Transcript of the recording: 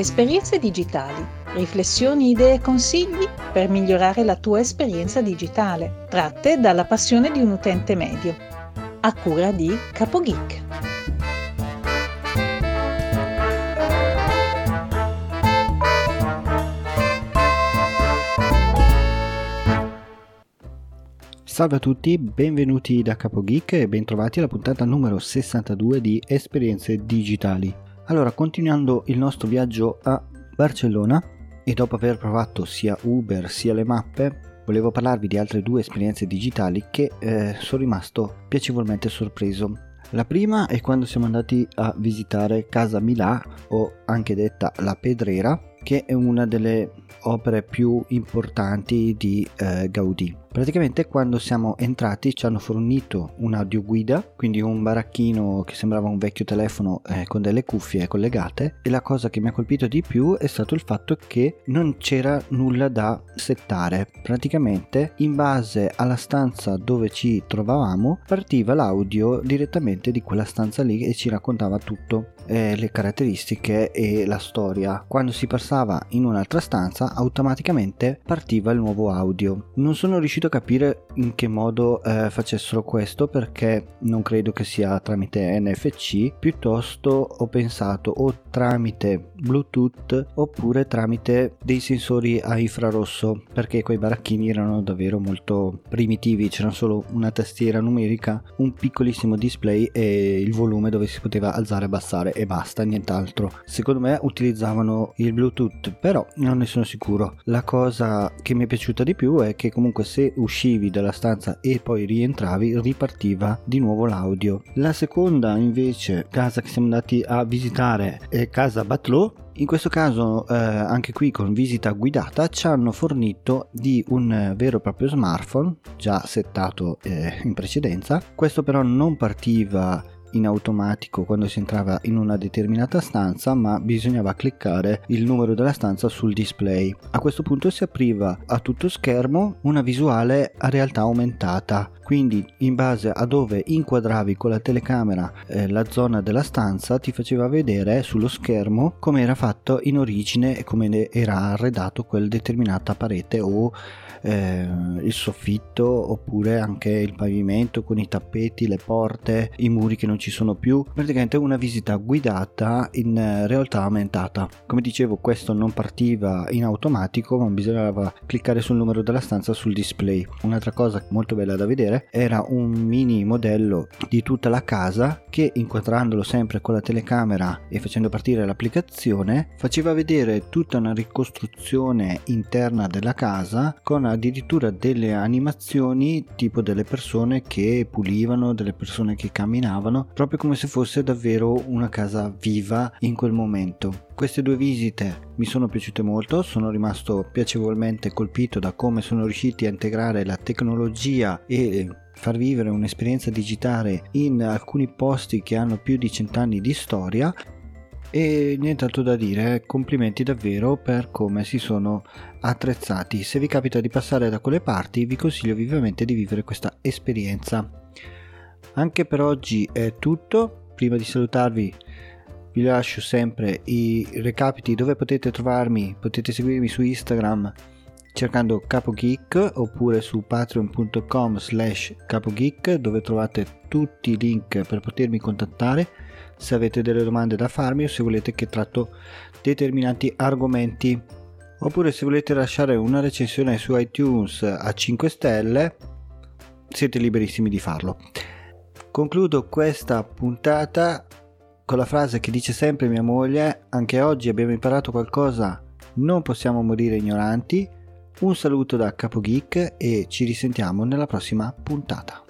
Esperienze digitali, riflessioni, idee e consigli per migliorare la tua esperienza digitale, tratte dalla passione di un utente medio. A cura di CapoGeek. Salve a tutti, benvenuti da CapoGeek e bentrovati alla puntata numero 62 di Esperienze digitali. Allora, continuando il nostro viaggio a Barcellona e dopo aver provato sia Uber sia le mappe, volevo parlarvi di altre due esperienze digitali che eh, sono rimasto piacevolmente sorpreso. La prima è quando siamo andati a visitare Casa Milà o anche detta La Pedrera, che è una delle opere più importanti di eh, Gaudì. Praticamente quando siamo entrati ci hanno fornito un'audioguida, quindi un baracchino che sembrava un vecchio telefono eh, con delle cuffie collegate e la cosa che mi ha colpito di più è stato il fatto che non c'era nulla da settare. Praticamente in base alla stanza dove ci trovavamo partiva l'audio direttamente di quella stanza lì e ci raccontava tutto, eh, le caratteristiche e la storia. Quando si passava in un'altra stanza automaticamente partiva il nuovo audio. Non sono riuscito riuscito a capire in che modo eh, facessero questo perché non credo che sia tramite NFC, piuttosto ho pensato o tramite Bluetooth oppure tramite dei sensori a infrarosso perché quei baracchini erano davvero molto primitivi, c'era solo una tastiera numerica, un piccolissimo display e il volume dove si poteva alzare e abbassare e basta, nient'altro. Secondo me utilizzavano il Bluetooth, però non ne sono sicuro. La cosa che mi è piaciuta di più è che comunque se uscivi dalla stanza e poi rientravi ripartiva di nuovo l'audio. La seconda invece casa che siamo andati a visitare è casa Batlot in questo caso, eh, anche qui con visita guidata, ci hanno fornito di un vero e proprio smartphone già settato eh, in precedenza. Questo però non partiva in automatico quando si entrava in una determinata stanza ma bisognava cliccare il numero della stanza sul display. A questo punto si apriva a tutto schermo una visuale a realtà aumentata quindi in base a dove inquadravi con la telecamera eh, la zona della stanza ti faceva vedere sullo schermo come era fatto in origine e come era arredato quel determinata parete o eh, il soffitto oppure anche il pavimento con i tappeti, le porte, i muri che non ci sono più, praticamente una visita guidata in realtà aumentata. Come dicevo questo non partiva in automatico ma bisognava cliccare sul numero della stanza sul display. Un'altra cosa molto bella da vedere era un mini modello di tutta la casa che inquadrandolo sempre con la telecamera e facendo partire l'applicazione faceva vedere tutta una ricostruzione interna della casa con addirittura delle animazioni tipo delle persone che pulivano, delle persone che camminavano, proprio come se fosse davvero una casa viva in quel momento. Queste due visite mi sono piaciute molto, sono rimasto piacevolmente colpito da come sono riusciti a integrare la tecnologia e far vivere un'esperienza digitale in alcuni posti che hanno più di cent'anni di storia e nient'altro da dire, complimenti davvero per come si sono attrezzati. Se vi capita di passare da quelle parti vi consiglio vivamente di vivere questa esperienza. Anche per oggi è tutto, prima di salutarvi vi lascio sempre i recapiti dove potete trovarmi, potete seguirmi su Instagram cercando CapoGeek oppure su patreon.com slash capogeek dove trovate tutti i link per potermi contattare. Se avete delle domande da farmi o se volete che tratto determinati argomenti. Oppure se volete lasciare una recensione su iTunes a 5 stelle siete liberissimi di farlo concludo questa puntata con la frase che dice sempre mia moglie anche oggi abbiamo imparato qualcosa non possiamo morire ignoranti un saluto da Capo Geek e ci risentiamo nella prossima puntata.